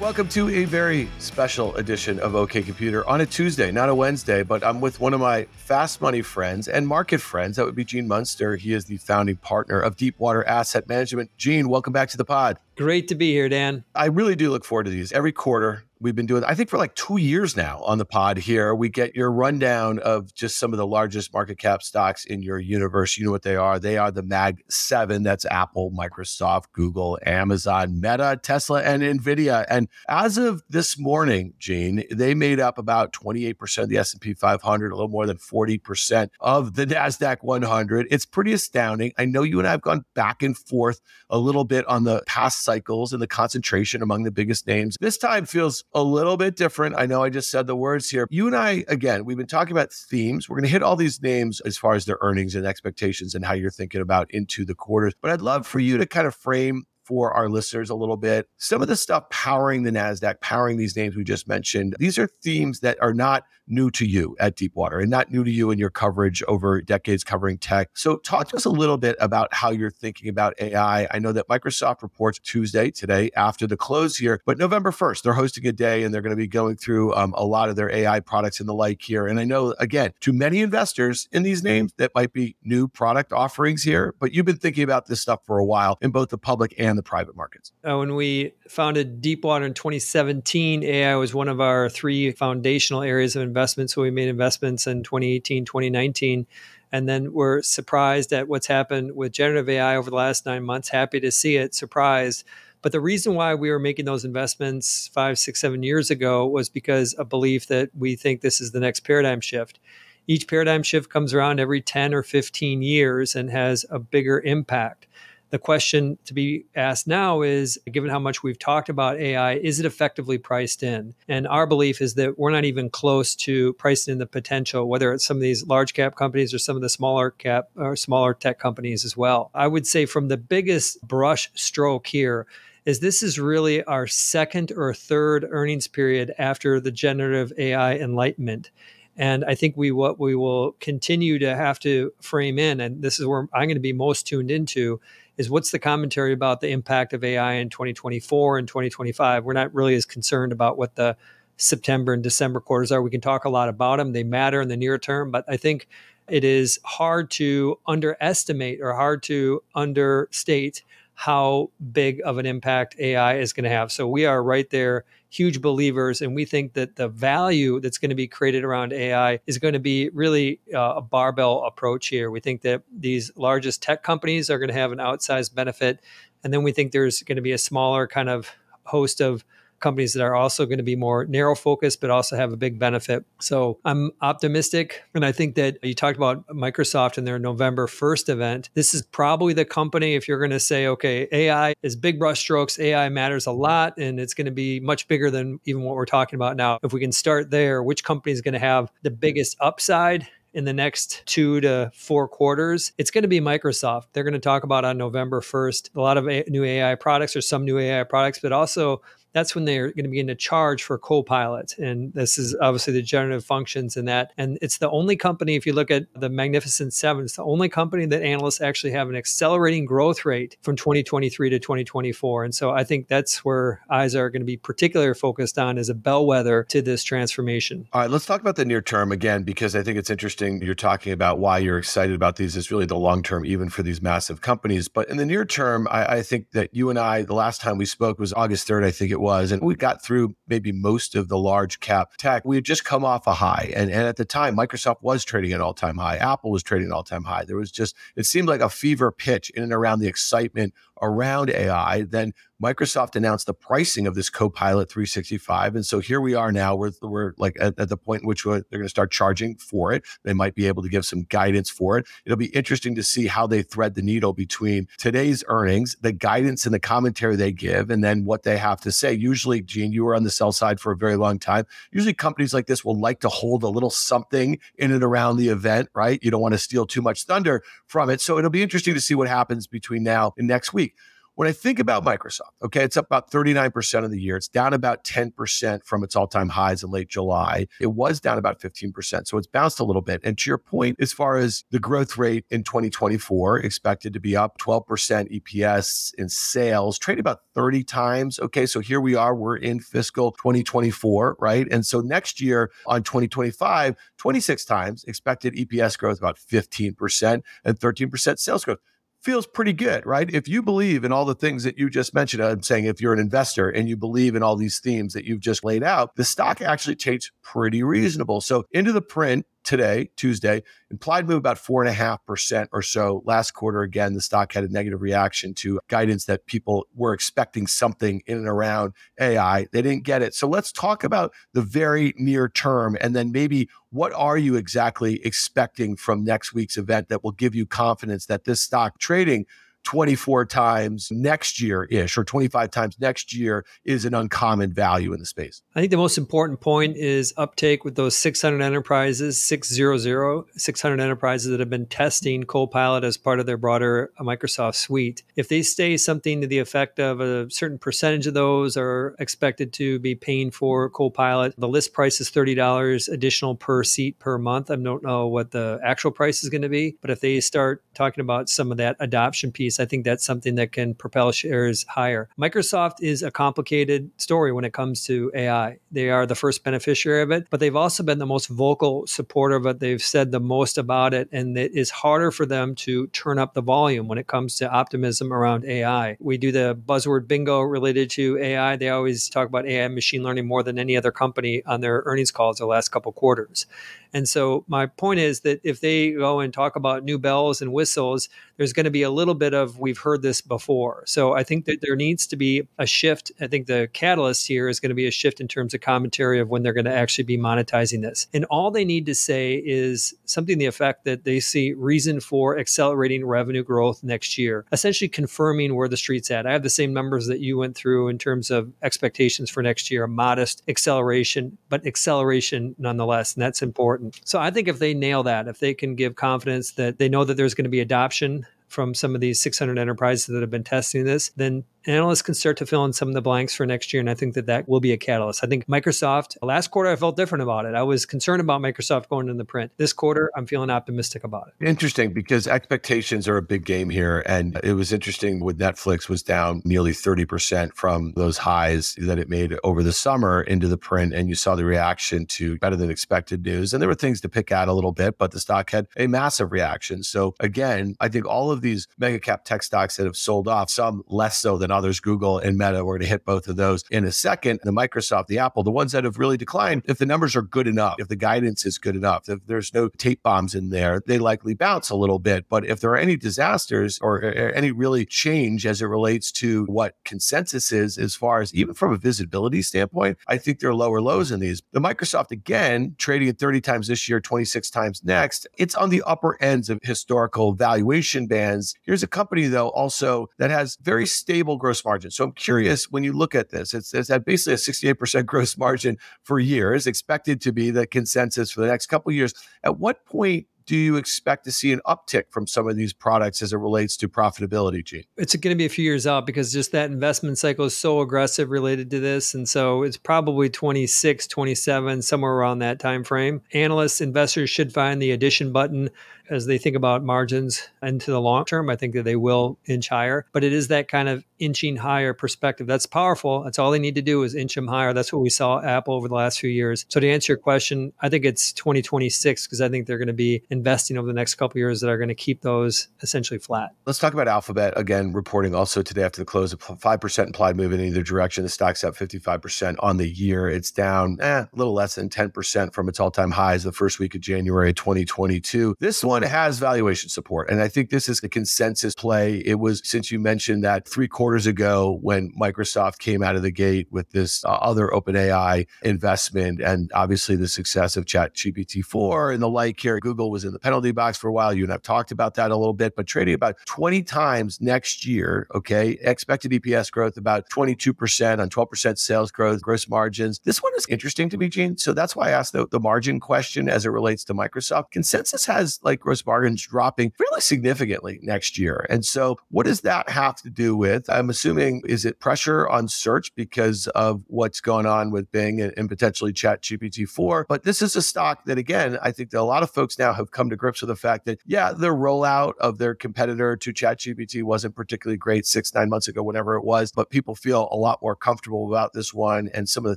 Welcome to a very special edition of OK Computer on a Tuesday, not a Wednesday, but I'm with one of my fast money friends and market friends. That would be Gene Munster. He is the founding partner of Deepwater Asset Management. Gene, welcome back to the pod. Great to be here, Dan. I really do look forward to these. Every quarter, we've been doing, I think, for like two years now on the pod here. We get your rundown of just some of the largest market cap stocks in your universe. You know what they are. They are the Mag 7. That's Apple, Microsoft, Google, Amazon, Meta, Tesla, and NVIDIA. And as of this morning, Gene, they made up about 28% of the S&P 500, a little more than 40% of the NASDAQ 100. It's pretty astounding. I know you and I have gone back and forth a little bit on the past cycles and the concentration among the biggest names. This time feels a little bit different. I know I just said the words here. You and I, again, we've been talking about themes. We're going to hit all these names as far as their earnings and expectations and how you're thinking about into the quarters. But I'd love for you to kind of frame for our listeners a little bit. Some of the stuff powering the NASDAQ, powering these names we just mentioned, these are themes that are not new to you at Deepwater and not new to you in your coverage over decades covering tech. So, talk to us a little bit about how you're thinking about AI. I know that Microsoft reports Tuesday, today, after the close here, but November 1st, they're hosting a day and they're going to be going through um, a lot of their AI products and the like here. And I know, again, to many investors in these names, that might be new product offerings here, but you've been thinking about this stuff for a while in both the public and the private markets. Uh, when we founded Deepwater in 2017, AI was one of our three foundational areas of investment. So we made investments in 2018, 2019. And then we're surprised at what's happened with generative AI over the last nine months. Happy to see it, surprised. But the reason why we were making those investments five, six, seven years ago was because a belief that we think this is the next paradigm shift. Each paradigm shift comes around every 10 or 15 years and has a bigger impact. The question to be asked now is given how much we've talked about AI, is it effectively priced in? And our belief is that we're not even close to pricing in the potential, whether it's some of these large cap companies or some of the smaller cap or smaller tech companies as well. I would say from the biggest brush stroke here, is this is really our second or third earnings period after the generative AI enlightenment. And I think we what we will continue to have to frame in, and this is where I'm going to be most tuned into, is what's the commentary about the impact of AI in 2024 and 2025? We're not really as concerned about what the September and December quarters are. We can talk a lot about them. They matter in the near term, but I think it is hard to underestimate or hard to understate how big of an impact AI is going to have. So we are right there, huge believers, and we think that the value that's going to be created around AI is going to be really uh, a barbell approach here. We think that these largest tech companies are going to have an outsized benefit, and then we think there's going to be a smaller kind of host of companies that are also going to be more narrow focused, but also have a big benefit. So I'm optimistic. And I think that you talked about Microsoft in their November 1st event. This is probably the company, if you're going to say, okay, AI is big brushstrokes, AI matters a lot, and it's going to be much bigger than even what we're talking about now. If we can start there, which company is going to have the biggest upside in the next two to four quarters, it's going to be Microsoft. They're going to talk about on November 1st a lot of new AI products or some new AI products, but also that's when they're going to begin to charge for Copilot. And this is obviously the generative functions in that. And it's the only company, if you look at the Magnificent Seven, it's the only company that analysts actually have an accelerating growth rate from 2023 to 2024. And so I think that's where eyes are going to be particularly focused on as a bellwether to this transformation. All right, let's talk about the near term again, because I think it's interesting. You're talking about why you're excited about these is really the long term, even for these massive companies. But in the near term, I, I think that you and I, the last time we spoke was August 3rd, I think it it was. And we got through maybe most of the large cap tech. We had just come off a high. And, and at the time, Microsoft was trading at all time high. Apple was trading at all time high. There was just, it seemed like a fever pitch in and around the excitement around AI. Then Microsoft announced the pricing of this Copilot 365. And so here we are now. We're, we're like at, at the point in which they're going to start charging for it. They might be able to give some guidance for it. It'll be interesting to see how they thread the needle between today's earnings, the guidance and the commentary they give, and then what they have to say. Usually, Gene, you were on the sell side for a very long time. Usually, companies like this will like to hold a little something in and around the event, right? You don't want to steal too much thunder from it. So it'll be interesting to see what happens between now and next week. When I think about Microsoft, okay, it's up about 39% of the year. It's down about 10% from its all time highs in late July. It was down about 15%. So it's bounced a little bit. And to your point, as far as the growth rate in 2024, expected to be up 12% EPS in sales, trade about 30 times. Okay, so here we are. We're in fiscal 2024, right? And so next year on 2025, 26 times expected EPS growth about 15% and 13% sales growth feels pretty good, right? If you believe in all the things that you just mentioned, I'm saying if you're an investor and you believe in all these themes that you've just laid out, the stock actually takes pretty reasonable. So into the print, today, Tuesday, implied move about four and a half percent or so. Last quarter, again, the stock had a negative reaction to guidance that people were expecting something in and around AI. They didn't get it. So let's talk about the very near term and then maybe what are you exactly expecting from next week's event that will give you confidence that this stock trading 24 times next year ish or 25 times next year is an uncommon value in the space. I think the most important point is uptake with those 600 enterprises, 600, 600 enterprises that have been testing Copilot as part of their broader uh, Microsoft suite. If they stay something to the effect of a certain percentage of those are expected to be paying for Copilot, the list price is $30 additional per seat per month. I don't know what the actual price is going to be, but if they start talking about some of that adoption piece, I think that's something that can propel shares higher. Microsoft is a complicated story when it comes to AI. They are the first beneficiary of it, but they've also been the most vocal supporter of it. They've said the most about it, and it is harder for them to turn up the volume when it comes to optimism around AI. We do the buzzword bingo related to AI. They always talk about AI and machine learning more than any other company on their earnings calls the last couple quarters. And so my point is that if they go and talk about new bells and whistles, there's going to be a little bit of we've heard this before. So I think that there needs to be a shift. I think the catalyst here is going to be a shift in terms of commentary of when they're going to actually be monetizing this. And all they need to say is something the effect that they see reason for accelerating revenue growth next year, essentially confirming where the street's at. I have the same numbers that you went through in terms of expectations for next year, a modest acceleration, but acceleration nonetheless. And that's important important. So I think if they nail that, if they can give confidence that they know that there's going to be adoption from some of these 600 enterprises that have been testing this, then analysts can start to fill in some of the blanks for next year. And I think that that will be a catalyst. I think Microsoft, last quarter, I felt different about it. I was concerned about Microsoft going in the print. This quarter, I'm feeling optimistic about it. Interesting because expectations are a big game here. And it was interesting with Netflix was down nearly 30% from those highs that it made over the summer into the print. And you saw the reaction to better than expected news. And there were things to pick at a little bit, but the stock had a massive reaction. So again, I think all of these mega cap tech stocks that have sold off, some less so than others, Google and Meta. We're going to hit both of those in a second. The Microsoft, the Apple, the ones that have really declined, if the numbers are good enough, if the guidance is good enough, if there's no tape bombs in there, they likely bounce a little bit. But if there are any disasters or any really change as it relates to what consensus is, as far as even from a visibility standpoint, I think there are lower lows in these. The Microsoft, again, trading at 30 times this year, 26 times next, it's on the upper ends of historical valuation bands. Here's a company, though, also that has very stable gross margin. So I'm curious when you look at this, it's, it's at basically a 68% gross margin for years, expected to be the consensus for the next couple years. At what point do you expect to see an uptick from some of these products as it relates to profitability, Gene? It's going to be a few years out because just that investment cycle is so aggressive related to this. And so it's probably 26, 27, somewhere around that time frame. Analysts, investors should find the addition button as they think about margins into the long term. I think that they will inch higher, but it is that kind of inching higher perspective. That's powerful. That's all they need to do is inch them higher. That's what we saw Apple over the last few years. So to answer your question, I think it's 2026 because I think they're going to be investing over the next couple years that are going to keep those essentially flat. Let's talk about Alphabet again. Reporting also today after the close, a five percent implied move in either direction. The stock's up 55 percent on the year. It's down eh, a little less than 10 percent from its all-time highs the first week of January 2022. This one has valuation support, and I think this is a consensus play. It was since you mentioned that three quarters ago when Microsoft came out of the gate with this uh, other OpenAI investment, and obviously the success of ChatGPT 4 and the like. Here, Google was in the penalty box for a while. You and I've talked about that a little bit, but trading about 20 times next year. Okay, expected EPS growth about 22% on 12% sales growth, gross margins. This one is interesting to me, Gene. So that's why I asked the, the margin question as it relates to Microsoft. Consensus has like gross margins dropping really significantly next year. And so what does that have to do with? I'm assuming is it pressure on search because of what's going on with Bing and, and potentially Chat GPT 4? But this is a stock that, again, I think that a lot of folks now have come to grips with the fact that, yeah, the rollout of their competitor to Chat GPT wasn't particularly great six, nine months ago, whenever it was, but people feel a lot more comfortable about this one and some of the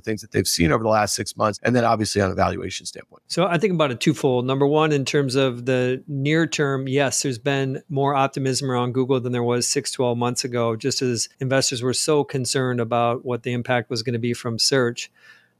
things that they've seen over the last six months. And then obviously on a valuation standpoint. So I think about it twofold. Number one, in terms of the near term, yes, there's been more optimism around Google than there was six, 12 months ago, just as investors were so concerned about what the impact was going to be from search.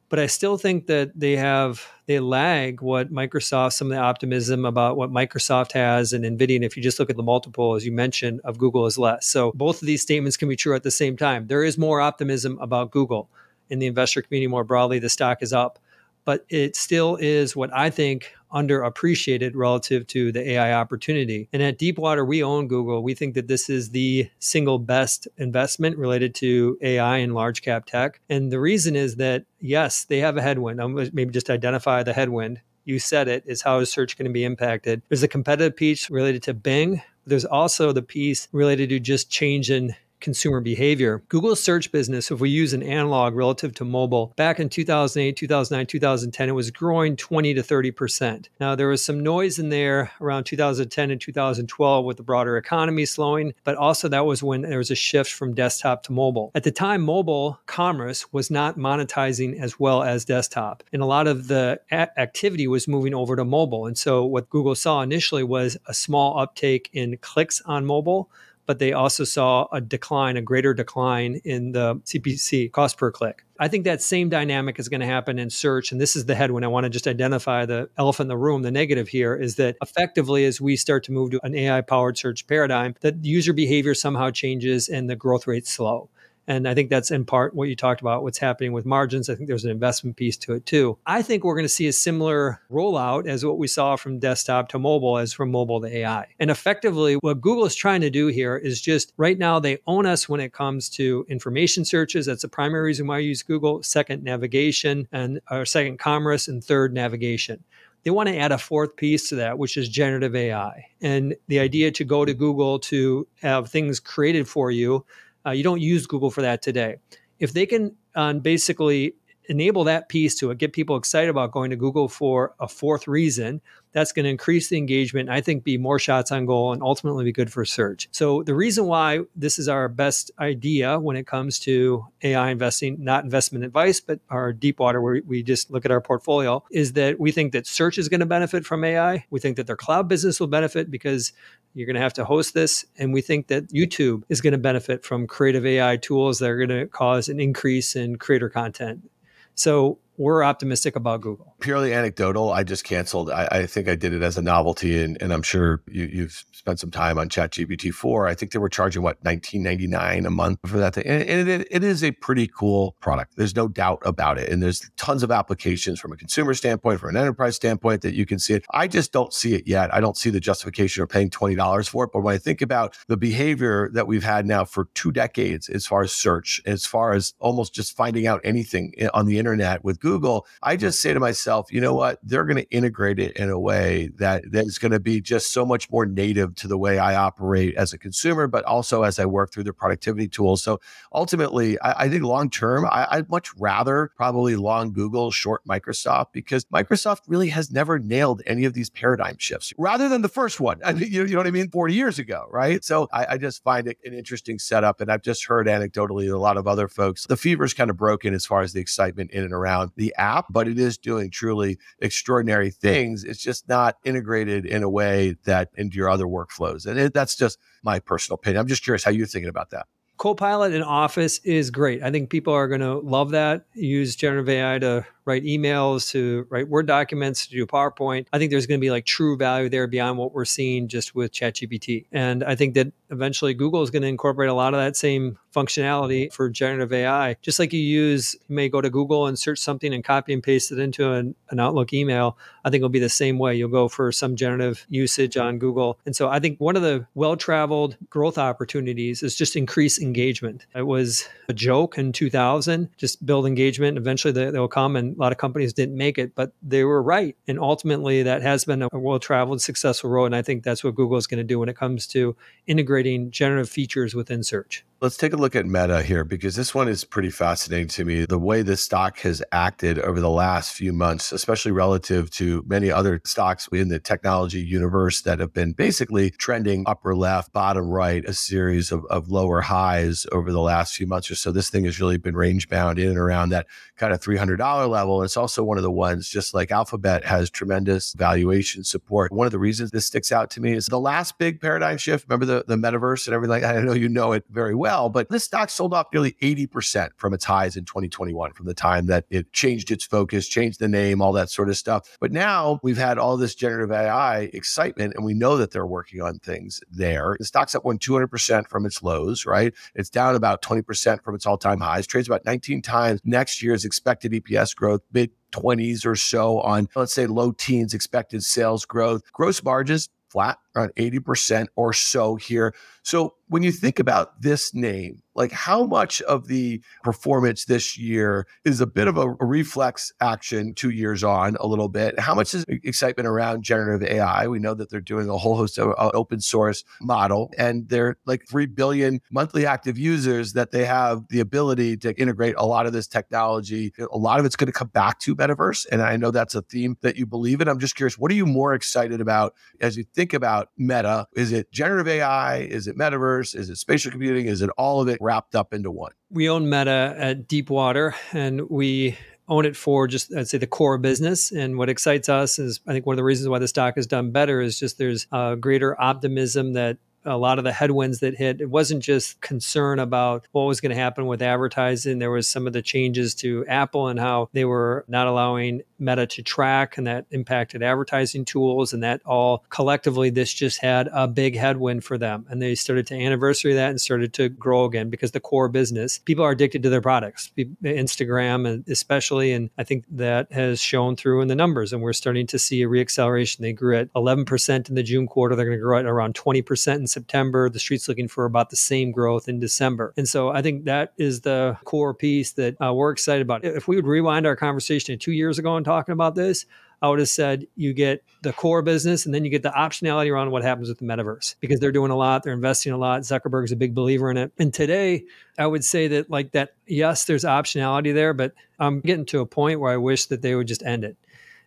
But I still think that they have they lag what Microsoft, some of the optimism about what Microsoft has and Nvidia. And if you just look at the multiple, as you mentioned, of Google is less. So both of these statements can be true at the same time. There is more optimism about Google in the investor community more broadly. The stock is up, but it still is what I think underappreciated relative to the AI opportunity. And at Deepwater, we own Google. We think that this is the single best investment related to AI and large cap tech. And the reason is that, yes, they have a headwind. I'm maybe just identify the headwind. You said it is how is search going to be impacted. There's a competitive piece related to Bing. There's also the piece related to just change in consumer behavior. Google's search business, if we use an analog relative to mobile, back in 2008, 2009, 2010, it was growing 20 to 30%. Now, there was some noise in there around 2010 and 2012 with the broader economy slowing, but also that was when there was a shift from desktop to mobile. At the time, mobile commerce was not monetizing as well as desktop, and a lot of the a- activity was moving over to mobile. And so, what Google saw initially was a small uptake in clicks on mobile but they also saw a decline, a greater decline in the CPC cost per click. I think that same dynamic is going to happen in search. And this is the headwind. I want to just identify the elephant in the room. The negative here is that effectively, as we start to move to an AI powered search paradigm, that user behavior somehow changes and the growth rates slow. And I think that's in part what you talked about, what's happening with margins. I think there's an investment piece to it too. I think we're going to see a similar rollout as what we saw from desktop to mobile as from mobile to AI. And effectively, what Google is trying to do here is just right now they own us when it comes to information searches. That's the primary reason why I use Google. Second, navigation, and or second, commerce, and third, navigation they want to add a fourth piece to that, which is generative AI. And the idea to go to Google to have things created for you uh, you don't use Google for that today. If they can uh, basically enable that piece to get people excited about going to Google for a fourth reason, that's going to increase the engagement. I think be more shots on goal and ultimately be good for search. So the reason why this is our best idea when it comes to AI investing, not investment advice, but our Deepwater where we just look at our portfolio, is that we think that search is going to benefit from AI. We think that their cloud business will benefit because you're going to have to host this. And we think that YouTube is going to benefit from creative AI tools that are going to cause an increase in creator content. So we're optimistic about Google. Purely anecdotal. I just canceled. I, I think I did it as a novelty, and, and I'm sure you, have spent some time on ChatGPT four. I think they were charging what 19.99 a month for that thing, and, it, it is a pretty cool product. There's no doubt about it, and there's tons of applications from a consumer standpoint, from an enterprise standpoint that you can see it. I just don't see it yet. I don't see the justification of paying twenty dollars for it. But when I think about the behavior that we've had now for two decades, as far as search, as far as almost just finding out anything eh, on the internet with Google, I just say to myself myself, you know what? They're going to integrate it in a way that that is going to be just so much more native to the way I operate as a consumer, but also as I work through the productivity tools. So ultimately, I, I think long term, I'd much rather probably long Google, short Microsoft, because Microsoft really has never nailed any of these paradigm shifts rather than the first one. I mean, you, you know what I mean? 40 years ago, right? So I, I just find it an interesting setup. And I've just heard anecdotally a lot of other folks, the fever's kind of broken as far as the excitement in and around the app, but it is doing truly extraordinary things. It's just not integrated in a way that into your other workflows. And it, that's just my personal opinion. I'm just curious how you're thinking about that. Copilot in Office is great. I think people are going to love that. Use generative AI to write emails, to write Word documents, to do PowerPoint. I think there's going to be like true value there beyond what we're seeing just with ChatGPT. And I think that eventually Google is going to incorporate a lot of that same functionality for generative AI. Just like you use, you may go to Google and search something and copy and paste it into an, an Outlook email. I think it'll be the same way. You'll go for some generative usage on Google. And so I think one of the well traveled growth opportunities is just increase engagement. It was a joke in 2000, just build engagement. Eventually they, they'll come and a lot of companies didn't make it, but they were right. And ultimately, that has been a well traveled, successful road. And I think that's what Google is going to do when it comes to integrating generative features within search. Let's take a look at Meta here because this one is pretty fascinating to me. The way this stock has acted over the last few months, especially relative to many other stocks in the technology universe that have been basically trending upper left, bottom right, a series of, of lower highs over the last few months or so. This thing has really been range bound in and around that kind of $300 level. It's also one of the ones, just like Alphabet, has tremendous valuation support. One of the reasons this sticks out to me is the last big paradigm shift. Remember the, the metaverse and everything? I know you know it very well, but this stock sold off nearly 80% from its highs in 2021, from the time that it changed its focus, changed the name, all that sort of stuff. But now we've had all this generative AI excitement, and we know that they're working on things there. The stock's up 200% from its lows, right? It's down about 20% from its all time highs, trades about 19 times next year's expected EPS growth, mid 20s or so on, let's say low teens expected sales growth. Gross margins flat around 80% or so here. So when you think about this name, like how much of the performance this year is a bit of a, reflex action two years on a little bit? How much is excitement around generative AI? We know that they're doing a whole host of uh, open source model and they're like 3 billion monthly active users that they have the ability to integrate a lot of this technology. A lot of it's going to come back to metaverse. And I know that's a theme that you believe in. I'm just curious, what are you more excited about as you think about meta? Is it generative AI? Is it metaverse? Is it spatial computing? Is it all of it wrapped up into one? We own Meta at Deepwater, and we own it for just I'd say the core business. And what excites us is I think one of the reasons why the stock has done better is just there's a greater optimism that a lot of the headwinds that hit. It wasn't just concern about what was going to happen with advertising. There was some of the changes to Apple and how they were not allowing Meta to track, and that impacted advertising tools. And that all collectively, this just had a big headwind for them. And they started to anniversary that and started to grow again because the core business, people are addicted to their products, Instagram and especially. And I think that has shown through in the numbers. And we're starting to see a reacceleration. They grew at 11% in the June quarter. They're going to grow at around 20% in September. The street's looking for about the same growth in December. And so I think that is the core piece that uh, we're excited about. If we would rewind our conversation two years ago talking about this, I would have said you get the core business and then you get the optionality around what happens with the metaverse because they're doing a lot, they're investing a lot. Zuckerberg is a big believer in it. And today, I would say that like that, yes, there's optionality there, but I'm getting to a point where I wish that they would just end it.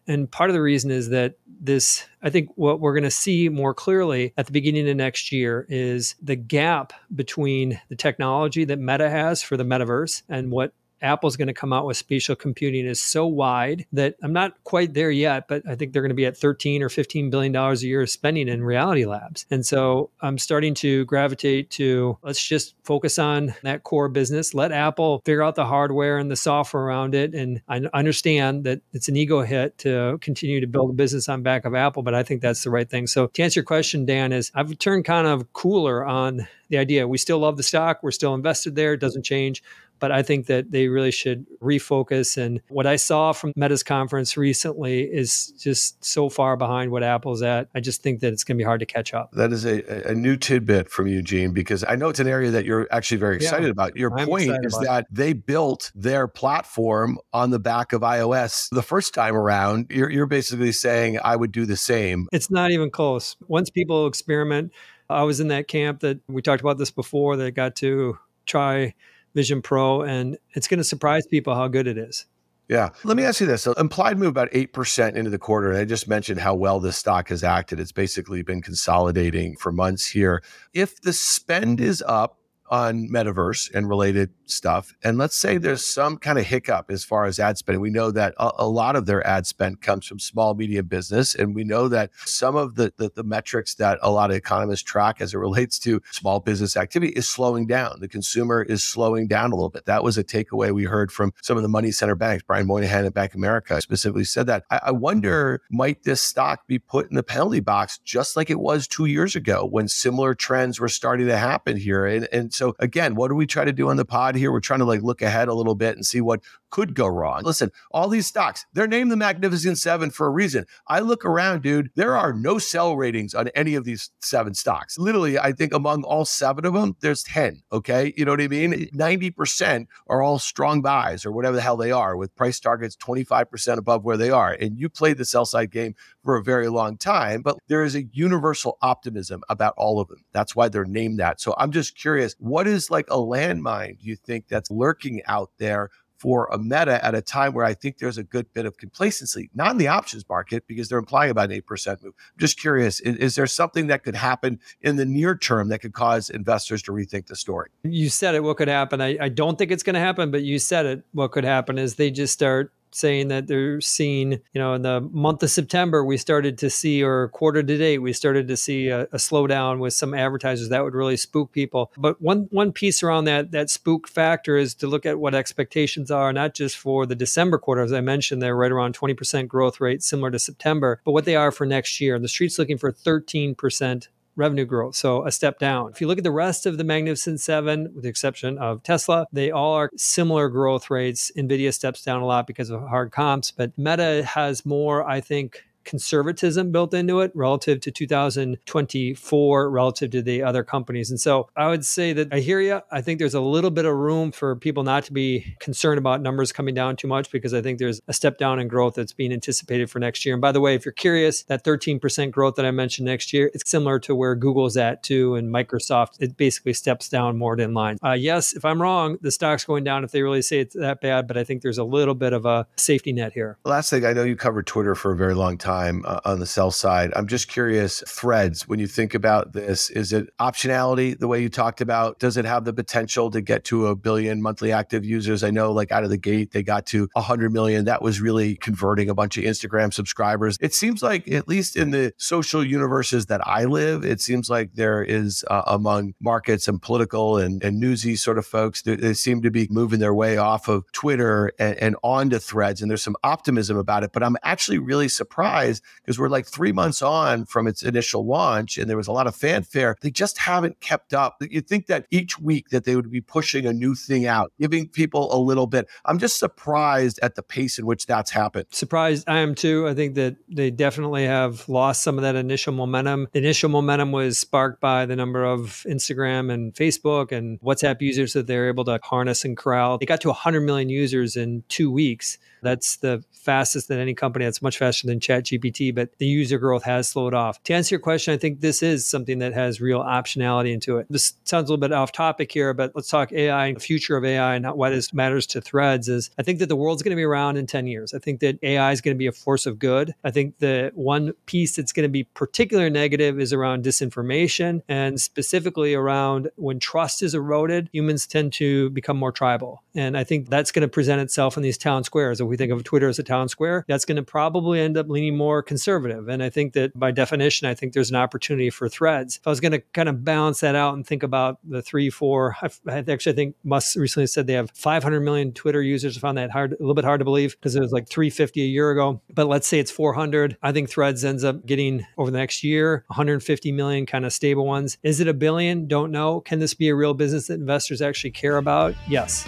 And part of the reason is that this, I think what we're going to see more clearly at the beginning of next year is the gap between the technology that Meta has for the metaverse and what Apple's going to come out with spatial computing is so wide that I'm not quite there yet, but I think they're going to be at 13 or 15 billion dollars a year of spending in reality labs. And so I'm starting to gravitate to let's just focus on that core business. Let Apple figure out the hardware and the software around it. And I understand that it's an ego hit to continue to build a business on back of Apple, but I think that's the right thing. So to answer your question, Dan, is I've turned kind of cooler on the idea. We still love the stock. We're still invested there. It doesn't change But I think that they really should refocus. And what I saw from Meta's conference recently is just so far behind what Apple's at. I just think that it's going to be hard to catch up. That is a, a new tidbit from Eugene because I know it's an area that you're actually very excited yeah, about. Your I'm point is that it. they built their platform on the back of iOS the first time around. You're, you're basically saying I would do the same. It's not even close. Once people experiment, I was in that camp that we talked about this before that got to try Vision Pro, and it's going to surprise people how good it is. Yeah. Let me ask you this. So implied move about 8% into the quarter. And I just mentioned how well this stock has acted. It's basically been consolidating for months here. If the spend is up, on metaverse and related stuff. And let's say there's some kind of hiccup as far as ad spend. We know that a, a, lot of their ad spend comes from small, medium business. And we know that some of the, the, the, metrics that a lot of economists track as it relates to small business activity is slowing down. The consumer is slowing down a little bit. That was a takeaway we heard from some of the money center banks. Brian Moynihan at Bank America specifically said that. I, I wonder, might this stock be put in the penalty box just like it was two years ago when similar trends were starting to happen here? And, and so again, what do we try to do on the pod here? We're trying to like look ahead a little bit and see what could go wrong. Listen, all these stocks, they're named the Magnificent Seven for a reason. I look around, dude, there are no sell ratings on any of these seven stocks. Literally, I think among all seven of them, there's 10. Okay. You know what I mean? 90% are all strong buys or whatever the hell they are with price targets 25% above where they are. And you played the sell side game for a very long time, but there is a universal optimism about all of them. That's why they're named that. So I'm just curious, what is like a landmine do you think that's lurking out there for a meta at a time where I think there's a good bit of complacency, not in the options market because they're implying about an 8% move. I'm just curious, is, is, there something that could happen in the near term that could cause investors to rethink the story? You said it, what could happen? I, I don't think it's going to happen, but you said it. What could happen is they just start saying that they're seeing, you know, in the month of September, we started to see, or quarter to date, we started to see a, a, slowdown with some advertisers. That would really spook people. But one one piece around that that spook factor is to look at what expectations are, not just for the December quarter, as I mentioned, they're right around 20% growth rate, similar to September, but what they are for next year. The street's looking for 13% revenue growth. So a step down. If you look at the rest of the Magnificent Seven, with the exception of Tesla, they all are similar growth rates. NVIDIA steps down a lot because of hard comps, but Meta has more, I think, conservatism built into it relative to 2024 relative to the other companies. And so I would say that I hear you. I think there's a little bit of room for people not to be concerned about numbers coming down too much because I think there's a step down in growth that's being anticipated for next year. And by the way, if you're curious, that 13% growth that I mentioned next year, it's similar to where Google's at too and Microsoft. It basically steps down more in line. Uh, yes, if I'm wrong, the stock's going down if they really say it's that bad, but I think there's a little bit of a safety net here. Last thing, I know you covered Twitter for a very long time time uh, on the sell side. I'm just curious, threads, when you think about this, is it optionality the way you talked about? Does it have the potential to get to a billion monthly active users? I know, like out of the gate, they got to 100 million. That was really converting a bunch of Instagram subscribers. It seems like, at least in the social universes that I live, it seems like there is uh, among markets and political and, and newsy sort of folks, they, they, seem to be moving their way off of Twitter and, and onto threads. And there's some optimism about it. But I'm actually really surprised because we're like three months on from its initial launch and there was a lot of fanfare. They just haven't kept up. You'd think that each week that they would be pushing a new thing out, giving people a little bit. I'm just surprised at the pace in which that's happened. Surprised I am too. I think that they definitely have lost some of that initial momentum. The initial momentum was sparked by the number of Instagram and Facebook and WhatsApp users that they're able to harness and corral. They got to 100 million users in two weeks. That's the fastest than any company. That's much faster than ChatGPT, but the user growth has slowed off. To answer your question, I think this is something that has real optionality into it. This sounds a little bit off topic here, but let's talk AI and the future of AI and why this matters to threads is I think that the world's going to be around in 10 years. I think that AI is going to be a force of good. I think the one piece that's going to be particularly negative is around disinformation and specifically around when trust is eroded, humans tend to become more tribal. And I think that's going to present itself in these town squares. We think of Twitter as a town square, that's going to probably end up leaning more conservative. And I think that by definition, I think there's an opportunity for threads. If I was going to kind of balance that out and think about the three, four, I actually I think Musk recently said they have 500 million Twitter users. I found that hard, a little bit hard to believe because it was like 350 a year ago. But let's say it's 400. I think Threads ends up getting over the next year 150 million kind of stable ones. Is it a billion? Don't know. Can this be a real business that investors actually care about? Yes.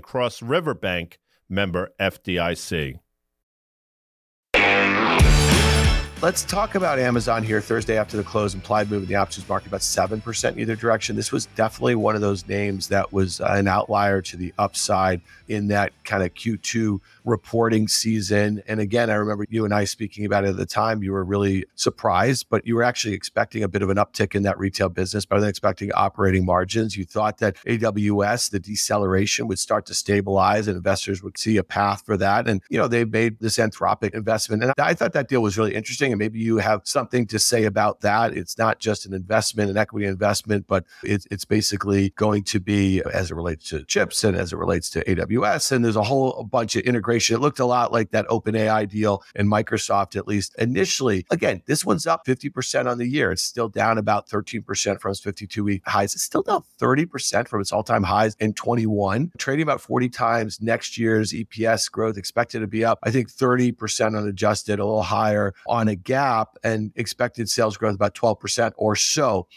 Cross River Bank, member FDIC. Let's talk about Amazon here Thursday after the close. Implied move in the options market about 7% in either direction. This was definitely one of those names that was uh, an outlier to the upside in that kind of Q2 reporting season. And again, I remember you and I speaking about it at the time. You were really surprised, but you were actually expecting a bit of an uptick in that retail business, better than expecting operating margins. You thought that AWS, the deceleration would start to stabilize and investors would see a path for that. And, you know, they made this Anthropic investment. And I thought that deal was really interesting. And maybe you have something to say about that. It's not just an investment, an equity investment, but it's, it's basically going to be as it relates to chips and as it relates to AWS. And there's a whole bunch of integration integration. It looked a lot like that OpenAI deal and Microsoft, at least initially. Again, this one's up 50% on the year. It's still down about 13% from its 52 week highs. It's still down 30% from its all time highs in 21, trading about 40 times next year's EPS growth expected to be up, I think 30% on adjusted, a little higher on a GAAP, and expected sales growth about 12% or so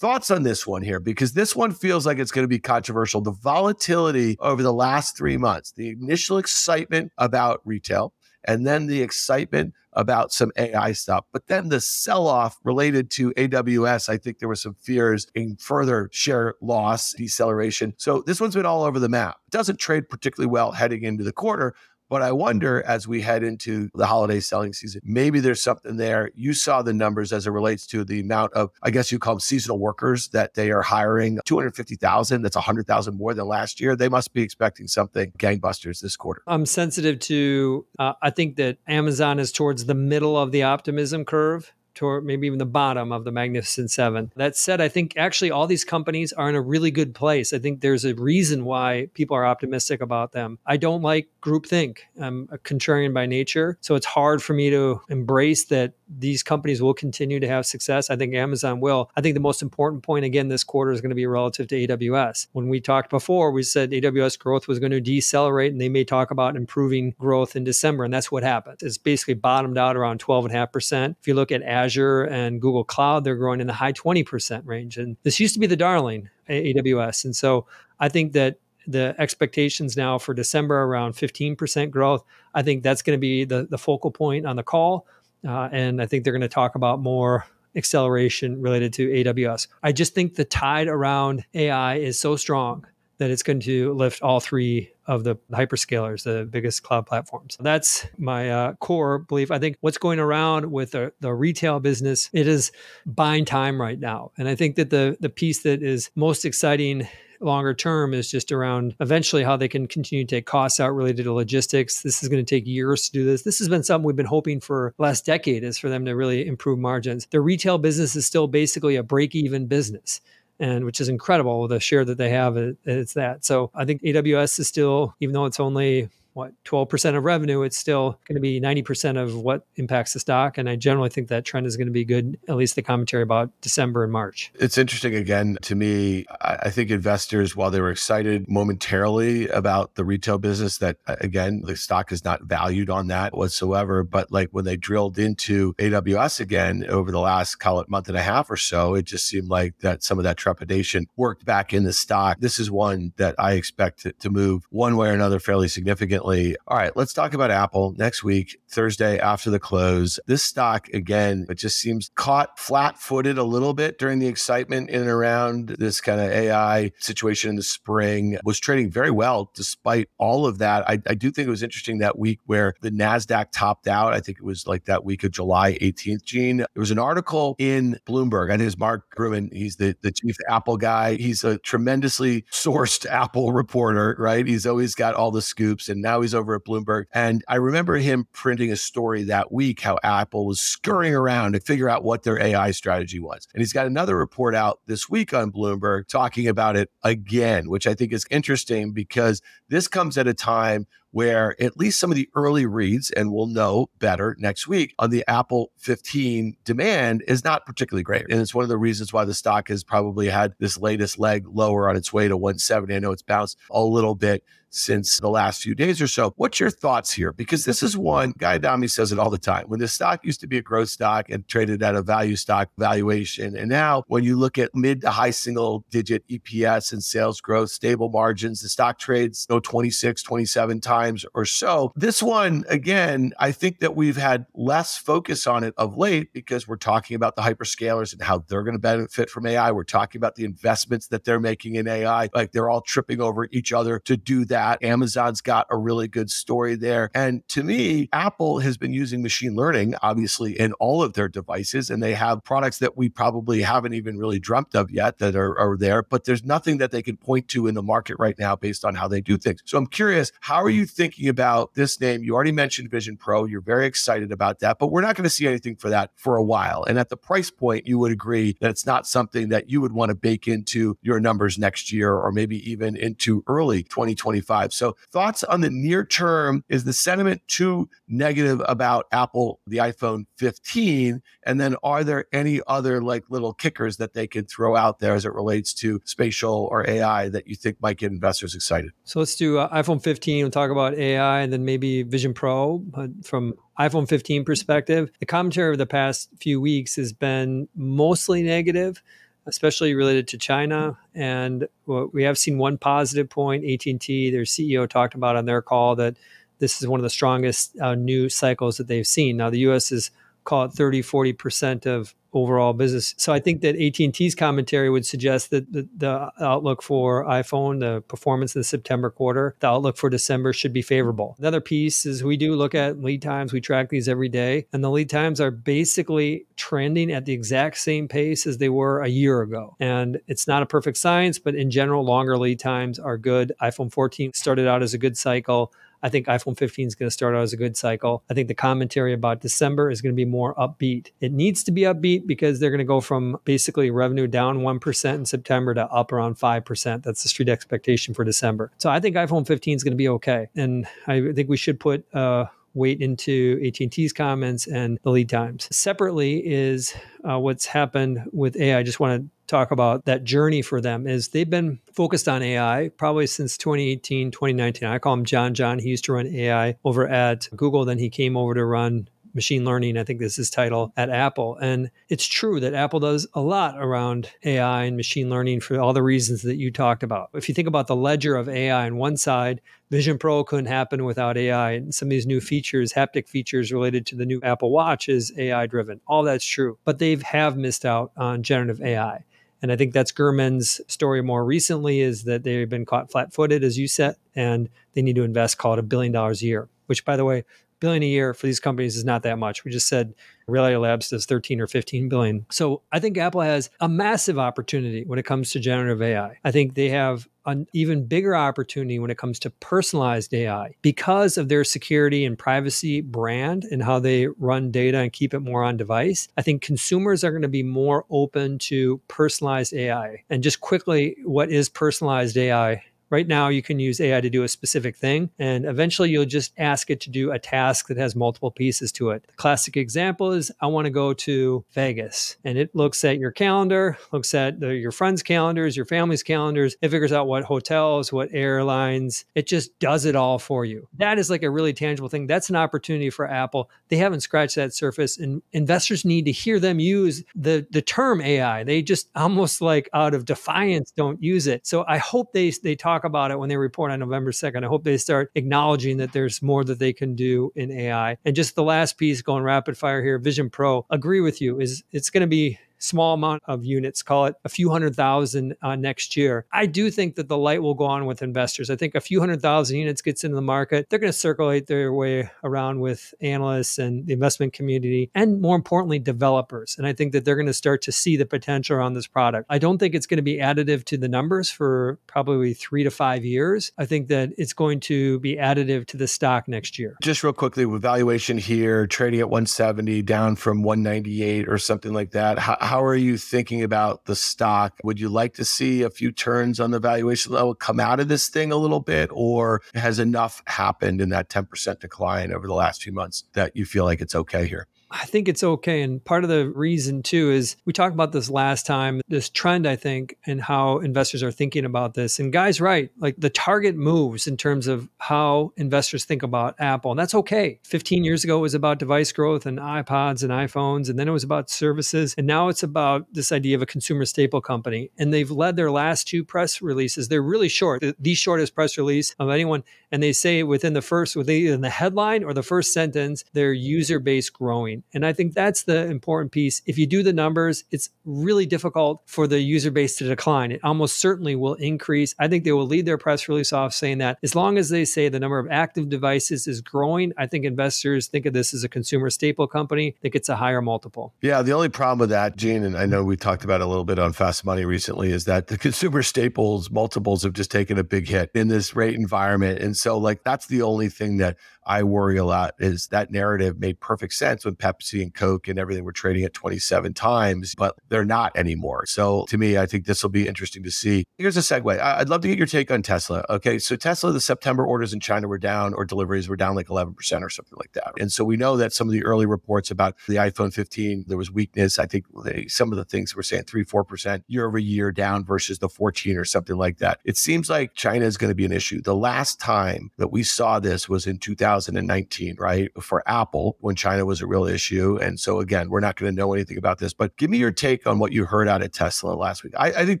thoughts on this one here because this one feels like it's going to be controversial. The volatility over the last three months, the initial excitement about retail, and then the excitement about some AI stuff. But then the sell off related to AWS, I think there were some fears in further share loss, deceleration. So this one's been all over the map. It doesn't trade particularly well heading into the quarter, but I wonder as we head into the holiday selling season, maybe there's something there. You saw the numbers as it relates to the amount of, I guess you call them seasonal workers that they are hiring 250,000. That's 100,000 more than last year. They must be expecting something gangbusters this quarter. I'm sensitive to, uh, I think that Amazon is towards the middle of the optimism curve toward maybe even the bottom of the Magnificent Seven. That said, I think actually all these companies are in a really good place. I think there's a reason why people are optimistic about them. I don't like groupthink. I'm a contrarian by nature. So it's hard for me to embrace that these companies will continue to have success. I think Amazon will. I think the most important point again this quarter is going to be relative to AWS. When we talked before, we said AWS growth was going to decelerate and they may talk about improving growth in December. And that's what happened. It's basically bottomed out around 12.5%. If you look at Azure and Google Cloud, they're growing in the high 20% range. And this used to be the darling, AWS. And so I think that the expectations now for December around 15% growth. I think that's going to be the, the focal point on the call. Uh, and I think they're going to talk about more acceleration related to AWS. I just think the tide around AI is so strong that it's going to lift all three of the hyperscalers, the biggest cloud platforms. That's my uh, core belief. I think what's going around with the, the retail business, it is buying time right now. And I think that the the piece that is most exciting longer term is just around eventually how they can continue to take costs out related to logistics. This is going to take years to do this. This has been something we've been hoping for last decade is for them to really improve margins. Their retail business is still basically a break even business and which is incredible with the share that they have it's that so i think aws is still even though it's only what 12% of revenue it's still going to be 90% of what impacts the stock and i generally think that trend is going to be good at least the commentary about december and march. It's interesting again to me i think investors while they were excited momentarily about the retail business that uh, again the stock is not valued on that whatsoever but like when they drilled into aws again over the last call it month and a half or so it just seemed like that some of that trepidation worked back in the stock. This is one that i expect to, to move one way or another fairly significantly all right, let's talk about Apple. Next week, Thursday after the close. This stock, again, it just seems caught flat footed a little bit during the excitement in and around this kind of AI situation in the spring, was trading very well despite all of that. I, I do think it was interesting that week where the NASDAQ topped out. I think it was like that week of July 18th, Gene. There was an article in Bloomberg. I think it's Mark Gurman. He's the, the chief Apple guy. He's a tremendously sourced Apple reporter, right? He's always got all the scoops. And Now he's over at Bloomberg. And I remember him printing a story that week how Apple was scurrying around to figure out what their AI strategy was. And he's got another report out this week on Bloomberg talking about it again, which I think is interesting because this comes at a time where at least some of the early reads, and we'll know better next week on the Apple 15 demand is not particularly great. And it's one of the reasons why the stock has probably had this latest leg lower on its way to 170. I know it's bounced a little bit since the last few days or so. What's your thoughts here? Because this is one, Guy Adami says it all the time. When the stock used to be a growth stock and traded at a value stock valuation, and now when you look at mid to high single digit EPS and sales growth, stable margins, the stock trades you know, 26, 27 times or so. This one, again, I think that we've had less focus on it of late because we're talking about the hyperscalers and how they're going to benefit from AI. We're talking about the investments that they're making in AI. Like they're all tripping over each other to do that that. Amazon's got a really good story there. And to me, Apple has been using machine learning, obviously, in all of their devices, and they have products that we probably haven't even really dreamt of yet that are, are there, but there's nothing that they can point to in the market right now based on how they do things. So I'm curious, how are you thinking about this name? You already mentioned Vision Pro. You're very excited about that, but we're not going to see anything for that for a while. And at the price point, you would agree that it's not something that you would want to bake into your numbers next year or maybe even into early 2025 so, thoughts on the near term is the sentiment too negative about Apple, the iPhone 15? And then, are there any other like little kickers that they could throw out there as it relates to spatial or AI that you think might get investors excited? So, let's do uh, iPhone 15. We'll talk about AI and then maybe Vision Pro from iPhone 15 perspective. The commentary of the past few weeks has been mostly negative especially related to China. And we have seen one positive point. AT&T, their CEO, talked about on their call that this is one of the strongest uh, new cycles that they've seen. Now, the U.S. is call it 30, 40 percent of overall business. So I think that AT&T's commentary would suggest that the, the, outlook for iPhone, the performance in the September quarter, the outlook for December should be favorable. Another piece is we do look at lead times. We track these every day, and the lead times are basically trending at the exact same pace as they were a year ago. And it's not a perfect science, but in general, longer lead times are good. iPhone 14 started out as a good cycle. I think iPhone 15 is going to start out as a good cycle. I think the commentary about December is going to be more upbeat. It needs to be upbeat because they're going to go from basically revenue down 1% in September to up around 5%. That's the street expectation for December. So I think iPhone 15 is going to be okay. And I think we should put, uh, weight into AT&T's comments and the lead times. Separately is uh, what's happened with AI. I just want to talk about that journey for them is they've been focused on AI probably since 2018, 2019. I call him John John. He used to run AI over at Google. Then he came over to run machine learning. I think this is title at Apple. And it's true that Apple does a lot around AI and machine learning for all the reasons that you talked about. If you think about the ledger of AI on one side, Vision Pro couldn't happen without AI. And some of these new features, haptic features related to the new Apple Watch is AI driven. All that's true. But they have missed out on generative AI. And I think that's Gurman's story more recently is that they've been caught flat footed, as you said, and they need to invest, call it a billion dollars a year, which, by the way, billion a year for these companies is not that much. We just said Reality Labs does 13 or 15 billion. So I think Apple has a massive opportunity when it comes to generative AI. I think they have an even bigger opportunity when it comes to personalized AI because of their security and privacy brand and how they run data and keep it more on device. I think consumers are going to be more open to personalized AI. And just quickly, what is personalized AI? Right now, you can use AI to do a specific thing, and eventually you'll just ask it to do a task that has multiple pieces to it. The classic example is I want to go to Vegas, and it looks at your calendar, looks at the, your friends' calendars, your family's calendars. It figures out what hotels, what airlines. It just does it all for you. That is like a really tangible thing. That's an opportunity for Apple. They haven't scratched that surface, and investors need to hear them use the the term AI. They just almost like out of defiance don't use it. So I hope they they talk talk about it when they report on November 2nd. I hope they start acknowledging that there's more that they can do in AI. And just the last piece going rapid fire here, Vision Pro, agree with you, is it's going to be small amount of units, call it a few hundred thousand uh, next year. I do think that the light will go on with investors. I think a few hundred thousand units gets into the market. They're going to circulate their way around with analysts and the investment community, and more importantly, developers. And I think that they're going to start to see the potential around this product. I don't think it's going to be additive to the numbers for probably three to five years. I think that it's going to be additive to the stock next year. Just real quickly, with valuation here, trading at 170, down from 198 or something like that. How, how are you thinking about the stock? Would you like to see a few turns on the valuation level come out of this thing a little bit, or has enough happened in that 10% decline over the last few months that you feel like it's okay here? I think it's okay. And part of the reason too is we talked about this last time, this trend, I think, and how investors are thinking about this. And Guy's right. Like the target moves in terms of how investors think about Apple. And that's okay. 15 years ago, it was about device growth and iPods and iPhones. And then it was about services. And now it's about this idea of a consumer staple company. And they've led their last two press releases. They're really short, the shortest press release of anyone. And they say within the first, within the headline or the first sentence, their user base growing. And I think that's the important piece. If you do the numbers, it's really difficult for the user base to decline. It almost certainly will increase. I think they will lead their press release off saying that as long as they say the number of active devices is growing, I think investors think of this as a consumer staple company that gets a higher multiple. Yeah, the only problem with that, Gene, and I know we talked about a little bit on Fast Money recently, is that the consumer staples multiples have just taken a big hit in this rate environment. And so, like, that's the only thing that I worry a lot is that narrative made perfect sense when Pepsi and Coke and everything were trading at 27 times, but they're not anymore. So to me, I think this will be interesting to see. Here's a segue. I'd love to get your take on Tesla. Okay. So Tesla, the September orders in China were down or deliveries were down like 11% or something like that. And so we know that some of the early reports about the iPhone 15, there was weakness. I think they, some of the things were saying three, 4% year over year down versus the 14 or something like that. It seems like China is going to be an issue. The last time that we saw this was in 2000. 2019, right? For Apple, when China was a real issue. And so, again, we're not going to know anything about this, but give me your take on what you heard out of Tesla last week. I, I think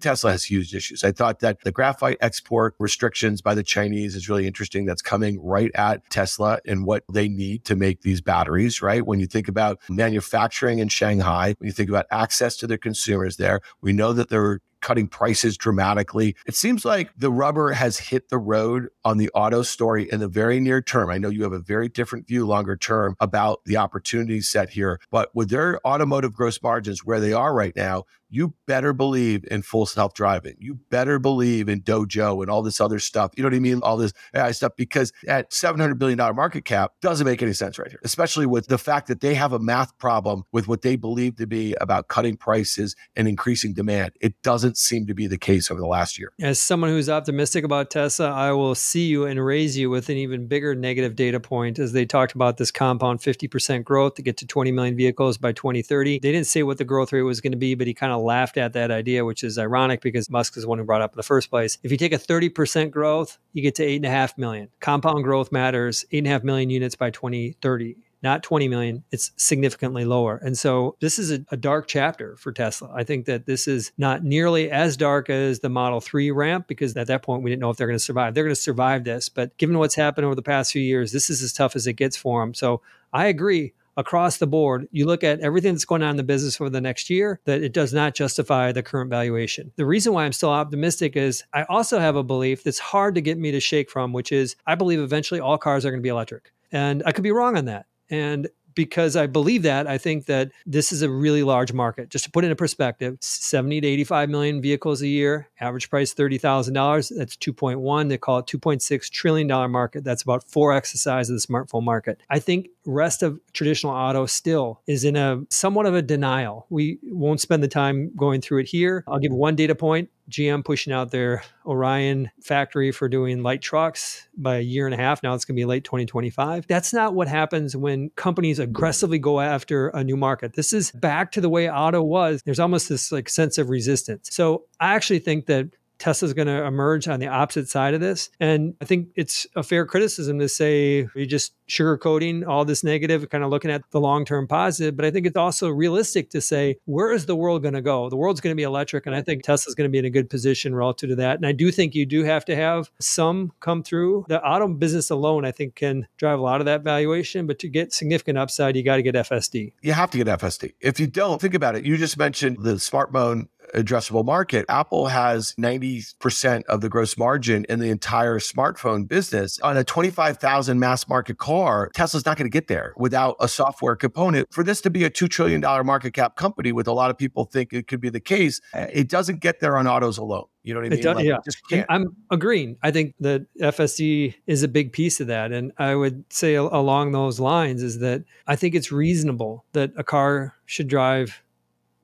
Tesla has huge issues. I thought that the graphite export restrictions by the Chinese is really interesting. That's coming right at Tesla and what they need to make these batteries, right? When you think about manufacturing in Shanghai, when you think about access to their consumers there, we know that they're cutting prices dramatically. It seems like the rubber has hit the road on the auto story in the very near term. I know you have a very different view longer term about the opportunity set here, but with their automotive gross margins where they are right now, you better believe in full self driving. You better believe in Dojo and all this other stuff. You know what I mean? All this AI stuff, because at $700 billion market cap doesn't make any sense right here, especially with the fact that they have a math problem with what they believe to be about cutting prices and increasing demand. It doesn't seem to be the case over the last year. As someone who's optimistic about Tesla, I will see you and raise you with an even bigger negative data point as they talked about this compound 50% growth to get to 20 million vehicles by 2030. They didn't say what the growth rate was going to be, but he kind of laughed at that idea, which is ironic because Musk is the one who brought up in the first place. If you take a 30% growth, you get to 8.5 million. Compound growth matters, 8.5 million units by 2030 not 20 million. It's significantly lower. And so this is a, a, dark chapter for Tesla. I think that this is not nearly as dark as the Model 3 ramp because at that point we didn't know if they're going to survive. They're going to survive this. But given what's happened over the past few years, this is as tough as it gets for them. So I agree across the board, you look at everything that's going on in the business for the next year, that it does not justify the current valuation. The reason why I'm still optimistic is I also have a belief that's hard to get me to shake from, which is I believe eventually all cars are going to be electric. And I could be wrong on that. And because I believe that, I think that this is a really large market. Just to put it in perspective, 70 to 85 million vehicles a year, average price $30,000. That's 2.1. They call it 2.6 trillion dollar market. That's about 4x the size of the smartphone market. I think rest of traditional auto still is in a somewhat of a denial. We won't spend the time going through it here. I'll give one data point. GM pushing out their Orion factory for doing light trucks by a year and a half. Now it's going to be late 2025. That's not what happens when companies aggressively go after a new market. This is back to the way auto was. There's almost this like sense of resistance. So I actually think that Tesla's going to emerge on the opposite side of this. And I think it's a fair criticism to say you're just sugarcoating all this negative, kind of looking at the long term positive. But I think it's also realistic to say, where is the world going to go? The world's going to be electric. And I think Tesla's going to be in a good position relative to that. And I do think you do have to have some come through. The auto business alone, I think, can drive a lot of that valuation. But to get significant upside, you got to get FSD. You have to get FSD. If you don't, think about it. You just mentioned the smartphone addressable market. Apple has 90% of the gross margin in the entire smartphone business. On a 25,000 mass market car, Tesla's not going to get there without a software component. For this to be a $2 trillion market cap company, with a lot of people think it could be the case, eh, it doesn't get there on autos alone. You know what I mean? Does, like, yeah. I'm agreeing. I think that FSD is a big piece of that. And I would say along those lines is that I think it's reasonable that a car should drive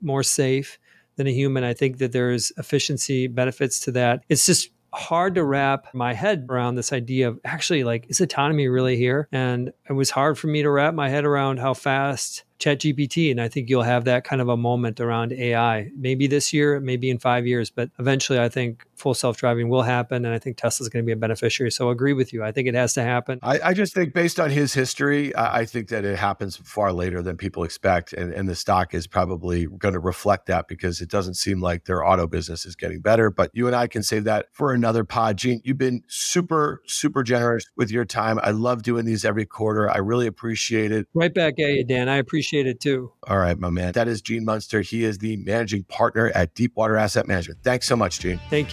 more safe than a human. I think that there's efficiency benefits to that. It's just hard to wrap my head around this idea of actually like is autonomy really here and it was hard for me to wrap my head around how fast ChatGPT. And I think you'll have that kind of a moment around AI, maybe this year, maybe in five years, but eventually I think full self driving will happen. And I think Tesla's going to be a beneficiary. So I agree with you. I think it has to happen. I, I just think based on his history, I, I, think that it happens far later than people expect. And, and the stock is probably going to reflect that because it doesn't seem like their auto business is getting better. But you and I can save that for another pod. Gene, you've been super, super generous with your time. I love doing these every quarter. I really appreciate it. Right back at you, Dan. I appreciate it too. All right, my man. That is Gene Munster. He is the managing partner at Deepwater Asset Management. Thanks so much, Gene. Thank